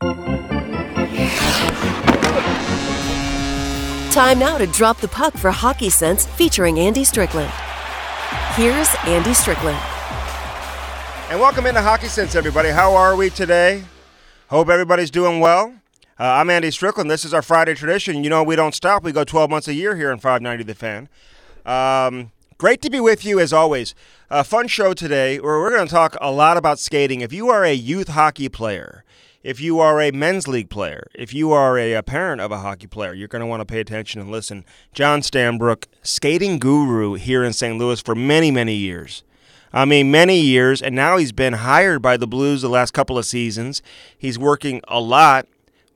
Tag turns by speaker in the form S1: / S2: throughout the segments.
S1: Time now to drop the puck for Hockey Sense featuring Andy Strickland. Here's Andy Strickland.
S2: And welcome into Hockey Sense, everybody. How are we today? Hope everybody's doing well. Uh, I'm Andy Strickland. This is our Friday tradition. You know, we don't stop. We go 12 months a year here in 590 The Fan. Um, great to be with you as always. A fun show today where we're going to talk a lot about skating. If you are a youth hockey player, if you are a men's league player, if you are a, a parent of a hockey player, you're going to want to pay attention and listen. John Stanbrook, skating guru here in St. Louis for many, many years. I mean, many years, and now he's been hired by the Blues the last couple of seasons. He's working a lot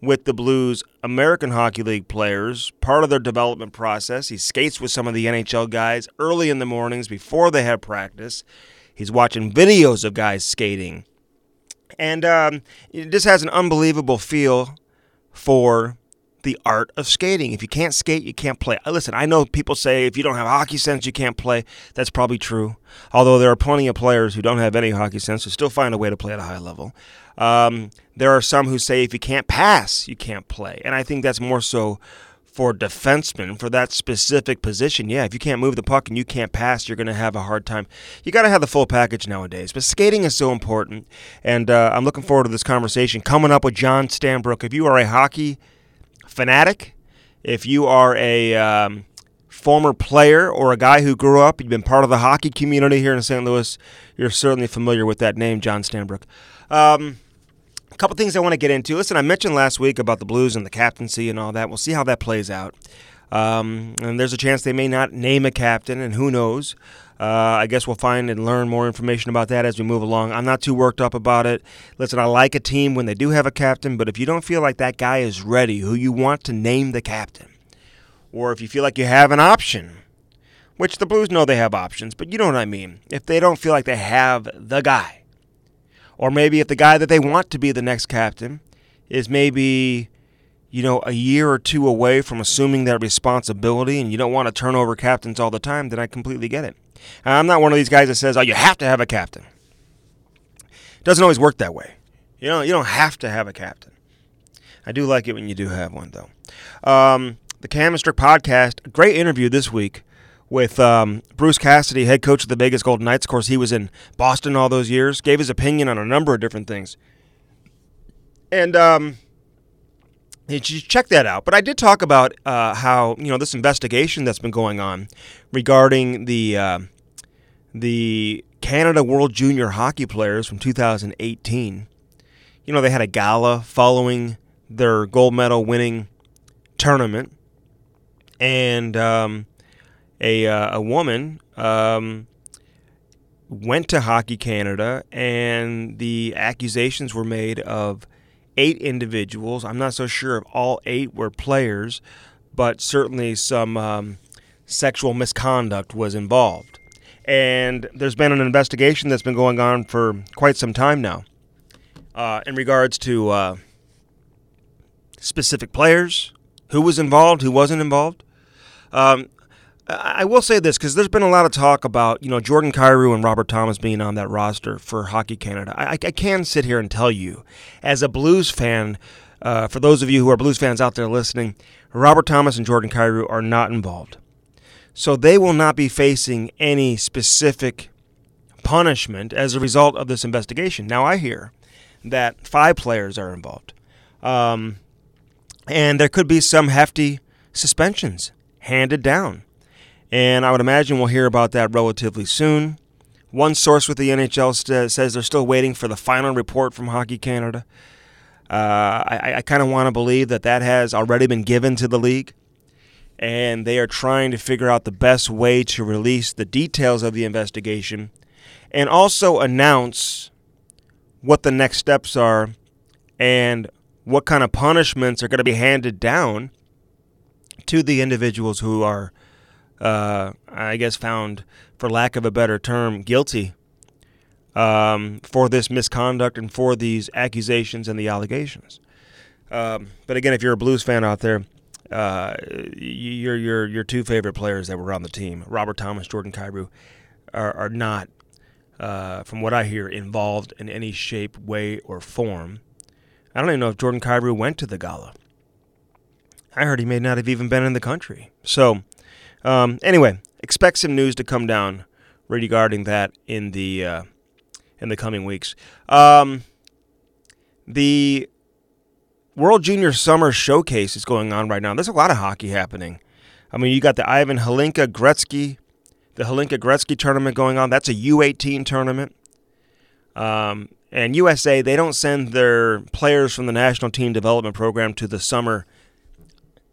S2: with the Blues American Hockey League players, part of their development process. He skates with some of the NHL guys early in the mornings before they have practice. He's watching videos of guys skating and um, it just has an unbelievable feel for the art of skating. If you can't skate, you can't play. Uh, listen, I know people say if you don't have hockey sense, you can't play. That's probably true. Although there are plenty of players who don't have any hockey sense who still find a way to play at a high level. Um, there are some who say if you can't pass, you can't play. And I think that's more so for defensemen for that specific position. Yeah, if you can't move the puck and you can't pass, you're going to have a hard time. You got to have the full package nowadays. But skating is so important, and uh, I'm looking forward to this conversation coming up with John Stanbrook. If you are a hockey fanatic, if you are a um, former player or a guy who grew up, you've been part of the hockey community here in St. Louis, you're certainly familiar with that name, John Stanbrook. Um, a couple things I want to get into. Listen, I mentioned last week about the Blues and the captaincy and all that. We'll see how that plays out. Um, and there's a chance they may not name a captain, and who knows? Uh, I guess we'll find and learn more information about that as we move along. I'm not too worked up about it. Listen, I like a team when they do have a captain, but if you don't feel like that guy is ready, who you want to name the captain, or if you feel like you have an option, which the Blues know they have options, but you know what I mean. If they don't feel like they have the guy, or maybe if the guy that they want to be the next captain is maybe, you know, a year or two away from assuming that responsibility and you don't want to turn over captains all the time, then I completely get it. I'm not one of these guys that says, oh, you have to have a captain. It doesn't always work that way. You know, you don't have to have a captain. I do like it when you do have one, though. Um, the Strick podcast, great interview this week with um, Bruce Cassidy, head coach of the Vegas Golden Knights. Of course, he was in Boston all those years, gave his opinion on a number of different things. And um, you check that out. But I did talk about uh, how, you know, this investigation that's been going on regarding the, uh, the Canada World Junior Hockey players from 2018. You know, they had a gala following their gold medal winning tournament. And um, a, uh, a woman um, went to Hockey Canada, and the accusations were made of eight individuals. I'm not so sure if all eight were players, but certainly some um, sexual misconduct was involved. And there's been an investigation that's been going on for quite some time now uh, in regards to uh, specific players, who was involved, who wasn't involved. Um, I will say this because there's been a lot of talk about you know Jordan Kyrou and Robert Thomas being on that roster for Hockey Canada. I, I can sit here and tell you, as a Blues fan, uh, for those of you who are Blues fans out there listening, Robert Thomas and Jordan Kyrou are not involved, so they will not be facing any specific punishment as a result of this investigation. Now I hear that five players are involved, um, and there could be some hefty suspensions handed down and I would imagine we'll hear about that relatively soon. One source with the NHL st- says they're still waiting for the final report from Hockey Canada. Uh, I, I kind of want to believe that that has already been given to the league, and they are trying to figure out the best way to release the details of the investigation and also announce what the next steps are and what kind of punishments are going to be handed down to the individuals who are, uh, I guess, found, for lack of a better term, guilty um, for this misconduct and for these accusations and the allegations. Um, but again, if you're a Blues fan out there, uh, your your your two favorite players that were on the team, Robert Thomas, Jordan Kyrou, are, are not, uh, from what I hear, involved in any shape, way, or form. I don't even know if Jordan Kyrou went to the gala. I heard he may not have even been in the country. So, um, anyway, expect some news to come down regarding that in the uh, in the coming weeks. Um, the World Junior Summer Showcase is going on right now. There's a lot of hockey happening. I mean, you got the Ivan Hlinka Gretzky, the Hlinka Gretzky tournament going on. That's a U18 tournament. Um, and USA, they don't send their players from the national team development program to the summer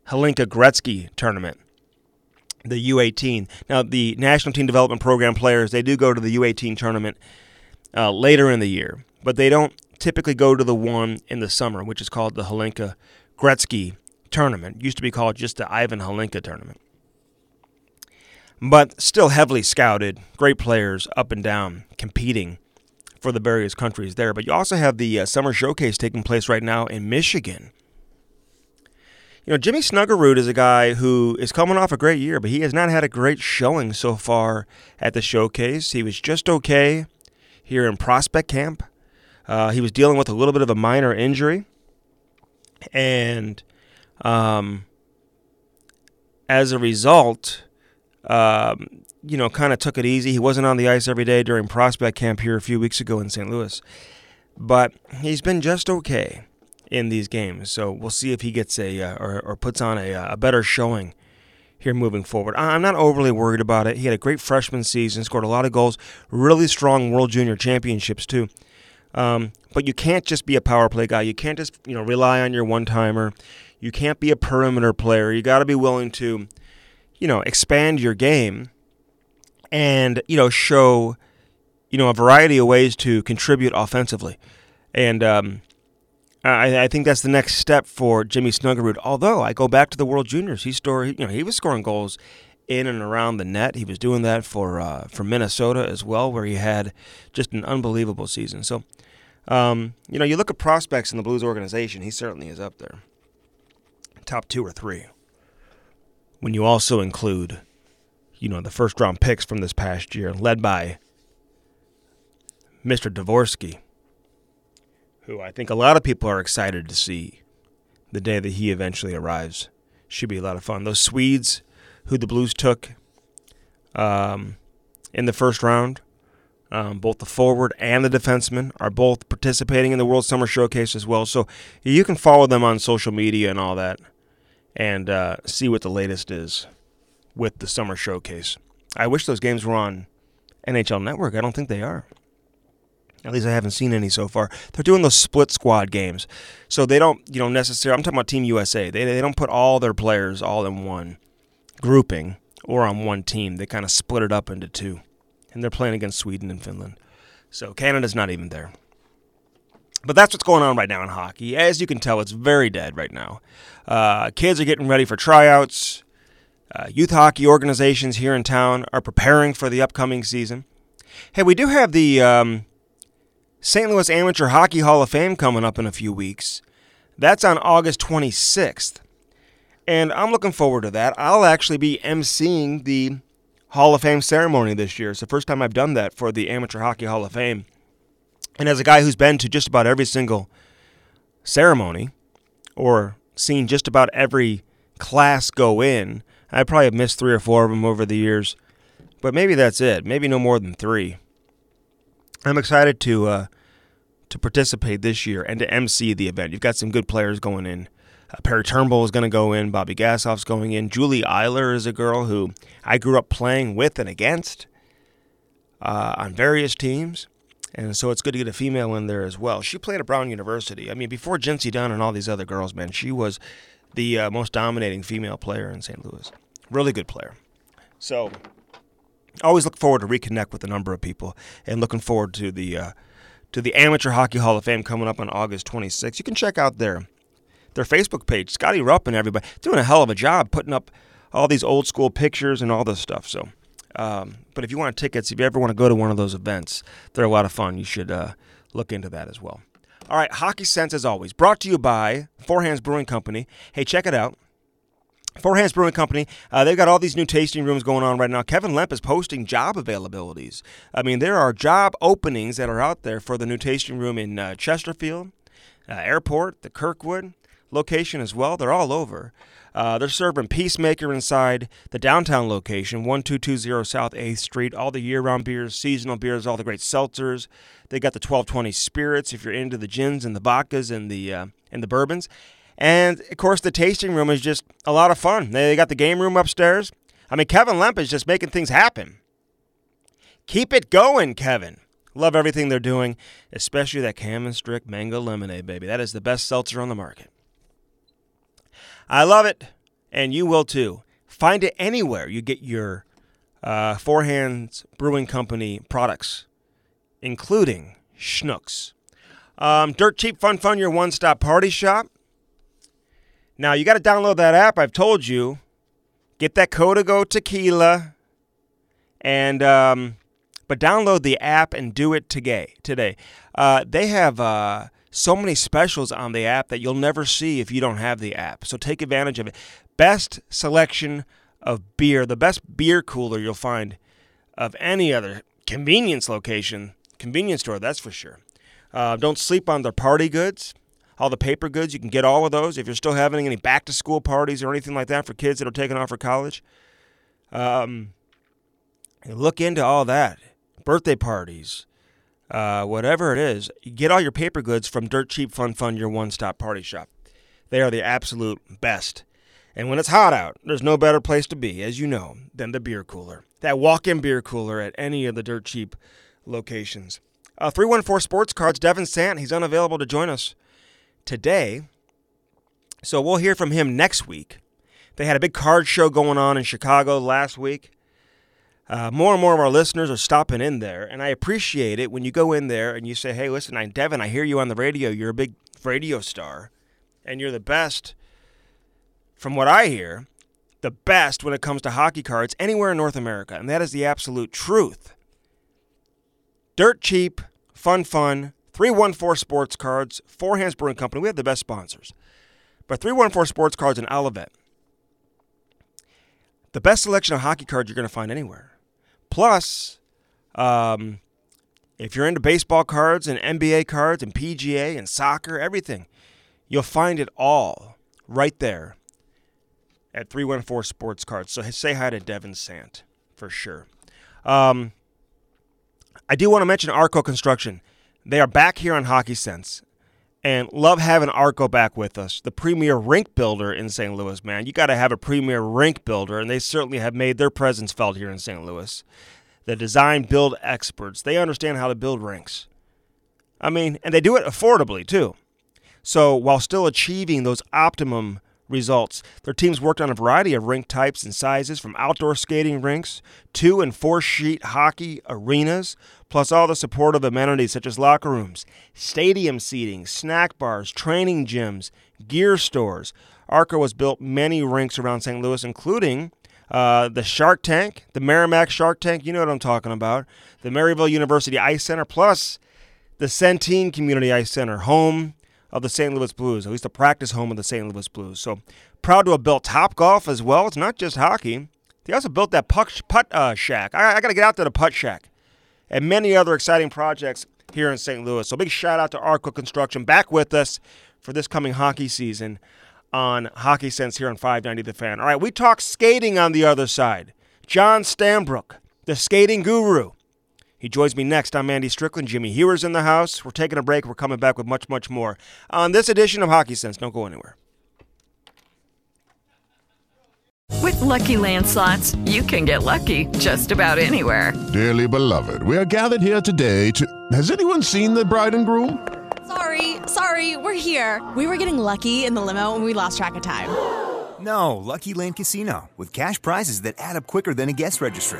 S2: Hlinka Gretzky tournament, the U18. Now, the national team development program players, they do go to the U18 tournament uh, later in the year, but they don't typically go to the one in the summer, which is called the Hlinka Gretzky tournament. It used to be called just the Ivan Hlinka tournament. But still heavily scouted, great players up and down competing for the various countries there. But you also have the uh, summer showcase taking place right now in Michigan. You know, Jimmy Snuggerud is a guy who is coming off a great year, but he has not had a great showing so far at the showcase. He was just okay here in prospect camp. Uh, he was dealing with a little bit of a minor injury, and um, as a result, um, you know, kind of took it easy. He wasn't on the ice every day during prospect camp here a few weeks ago in St. Louis, but he's been just okay in these games. So we'll see if he gets a uh, or, or puts on a, a better showing here moving forward. I'm not overly worried about it. He had a great freshman season, scored a lot of goals, really strong World Junior Championships too. Um, but you can't just be a power play guy. You can't just you know rely on your one timer. You can't be a perimeter player. You got to be willing to, you know, expand your game, and you know show, you know, a variety of ways to contribute offensively. And um, I, I, think that's the next step for Jimmy Snuggerud. Although I go back to the World Juniors, he scored, you know, he was scoring goals in and around the net. He was doing that for uh, for Minnesota as well, where he had just an unbelievable season. So, um, you know, you look at prospects in the Blues organization, he certainly is up there, top two or three. When you also include, you know, the first round picks from this past year, led by Mr. Dvorsky who I think a lot of people are excited to see the day that he eventually arrives. Should be a lot of fun. Those Swedes who the Blues took um, in the first round, um, both the forward and the defenseman are both participating in the World Summer Showcase as well. So you can follow them on social media and all that and uh, see what the latest is with the Summer Showcase. I wish those games were on NHL Network. I don't think they are. At least I haven't seen any so far. They're doing those split squad games, so they don't, you know, necessarily. I'm talking about Team USA. They they don't put all their players all in one grouping or on one team. They kind of split it up into two, and they're playing against Sweden and Finland. So Canada's not even there. But that's what's going on right now in hockey. As you can tell, it's very dead right now. Uh, kids are getting ready for tryouts. Uh, youth hockey organizations here in town are preparing for the upcoming season. Hey, we do have the um, St. Louis Amateur Hockey Hall of Fame coming up in a few weeks. That's on August 26th. And I'm looking forward to that. I'll actually be emceeing the Hall of Fame ceremony this year. It's the first time I've done that for the Amateur Hockey Hall of Fame. And as a guy who's been to just about every single ceremony or seen just about every class go in, I probably have missed three or four of them over the years. But maybe that's it. Maybe no more than three. I'm excited to uh, to participate this year and to MC the event. You've got some good players going in. Uh, Perry Turnbull is going to go in. Bobby Gassoff's going in. Julie Eiler is a girl who I grew up playing with and against uh, on various teams. And so it's good to get a female in there as well. She played at Brown University. I mean, before Jincy Dunne and all these other girls, man, she was the uh, most dominating female player in St. Louis. Really good player. So always look forward to reconnect with a number of people and looking forward to the uh, to the Amateur Hockey Hall of Fame coming up on August 26th. You can check out their their Facebook page. Scotty Rupp and everybody doing a hell of a job putting up all these old school pictures and all this stuff. So, um, but if you want tickets, if you ever want to go to one of those events, they're a lot of fun. You should uh, look into that as well. All right, Hockey Sense as always, brought to you by Four Hands Brewing Company. Hey, check it out. Four Hands Brewing Company, uh, they've got all these new tasting rooms going on right now. Kevin Lemp is posting job availabilities. I mean, there are job openings that are out there for the new tasting room in uh, Chesterfield, uh, Airport, the Kirkwood location as well. They're all over. Uh, they're serving Peacemaker inside the downtown location, 1220 South 8th Street. All the year round beers, seasonal beers, all the great seltzers. They got the 1220 spirits if you're into the gins and the vodkas and the, uh, and the bourbons. And of course, the tasting room is just a lot of fun. They got the game room upstairs. I mean, Kevin Lemp is just making things happen. Keep it going, Kevin. Love everything they're doing, especially that Cam and Strick Mango Lemonade, baby. That is the best seltzer on the market. I love it, and you will too. Find it anywhere you get your uh, Four Hands Brewing Company products, including Schnucks. Um, Dirt Cheap Fun Fun, your one stop party shop. Now you got to download that app. I've told you. Get that Código Tequila, and um, but download the app and do it today. Today, uh, they have uh, so many specials on the app that you'll never see if you don't have the app. So take advantage of it. Best selection of beer, the best beer cooler you'll find of any other convenience location, convenience store. That's for sure. Uh, don't sleep on their party goods all the paper goods. You can get all of those if you're still having any back to school parties or anything like that for kids that are taking off for college. Um, look into all that. Birthday parties, uh, whatever it is. Get all your paper goods from Dirt Cheap Fun Fun, your one stop party shop. They are the absolute best. And when it's hot out, there's no better place to be, as you know, than the beer cooler. That walk in beer cooler at any of the Dirt Cheap locations. Uh, 314 Sports Cards, Devin Sant, he's unavailable to join us today. So we'll hear from him next week. They had a big card show going on in Chicago last week. Uh, more and more of our listeners are stopping in there, and I appreciate it when you go in there and you say, "Hey, listen, I'm Devin. I hear you on the radio. You're a big radio star, and you're the best." From what I hear, the best when it comes to hockey cards anywhere in North America, and that is the absolute truth. Dirt cheap, fun, fun, 314 Sports Cards, Four Hands Brewing Company. We have the best sponsors. But 314 Sports Cards in Olivette. The best selection of hockey cards you're going to find anywhere. Plus, um, if you're into baseball cards and NBA cards and PGA and soccer, everything, you'll find it all right there at 314 Sports Cards. So say hi to Devin Sant for sure. Um, I do want to mention Arco Construction. They are back here on Hockey Sense and love having Arco back with us, the premier rink builder in St. Louis, man. You got to have a premier rink builder, and they certainly have made their presence felt here in St. Louis. The design build experts, they understand how to build rinks. I mean, and they do it affordably, too. So while still achieving those optimum results. Their teams worked on a variety of rink types and sizes, from outdoor skating rinks, two and four sheet hockey arenas, plus all the supportive amenities such as locker rooms, stadium seating, snack bars, training gyms, gear stores. Arco has built many rinks around St. Louis, including uh, the Shark Tank, the Merrimack Shark Tank, you know what I'm talking about, the Maryville University Ice Center, plus the Centene Community Ice Center, home of the St. Louis Blues, at least the practice home of the St. Louis Blues. So proud to have built Top Golf as well. It's not just hockey. They also built that puck, putt uh, shack. I, I got to get out to the putt shack. And many other exciting projects here in St. Louis. So big shout out to Arco Construction back with us for this coming hockey season on Hockey Sense here on 590 The Fan. All right, we talk skating on the other side. John Stanbrook, the skating guru. He joins me next. I'm Andy Strickland. Jimmy Hewer's in the house. We're taking a break. We're coming back with much, much more on this edition of Hockey Sense. Don't go anywhere.
S3: With lucky landslots, you can get lucky just about anywhere.
S4: Dearly beloved, we are gathered here today to. Has anyone seen the bride and groom?
S5: Sorry, sorry, we're here. We were getting lucky in the limo and we lost track of time.
S6: No, Lucky Land Casino, with cash prizes that add up quicker than a guest registry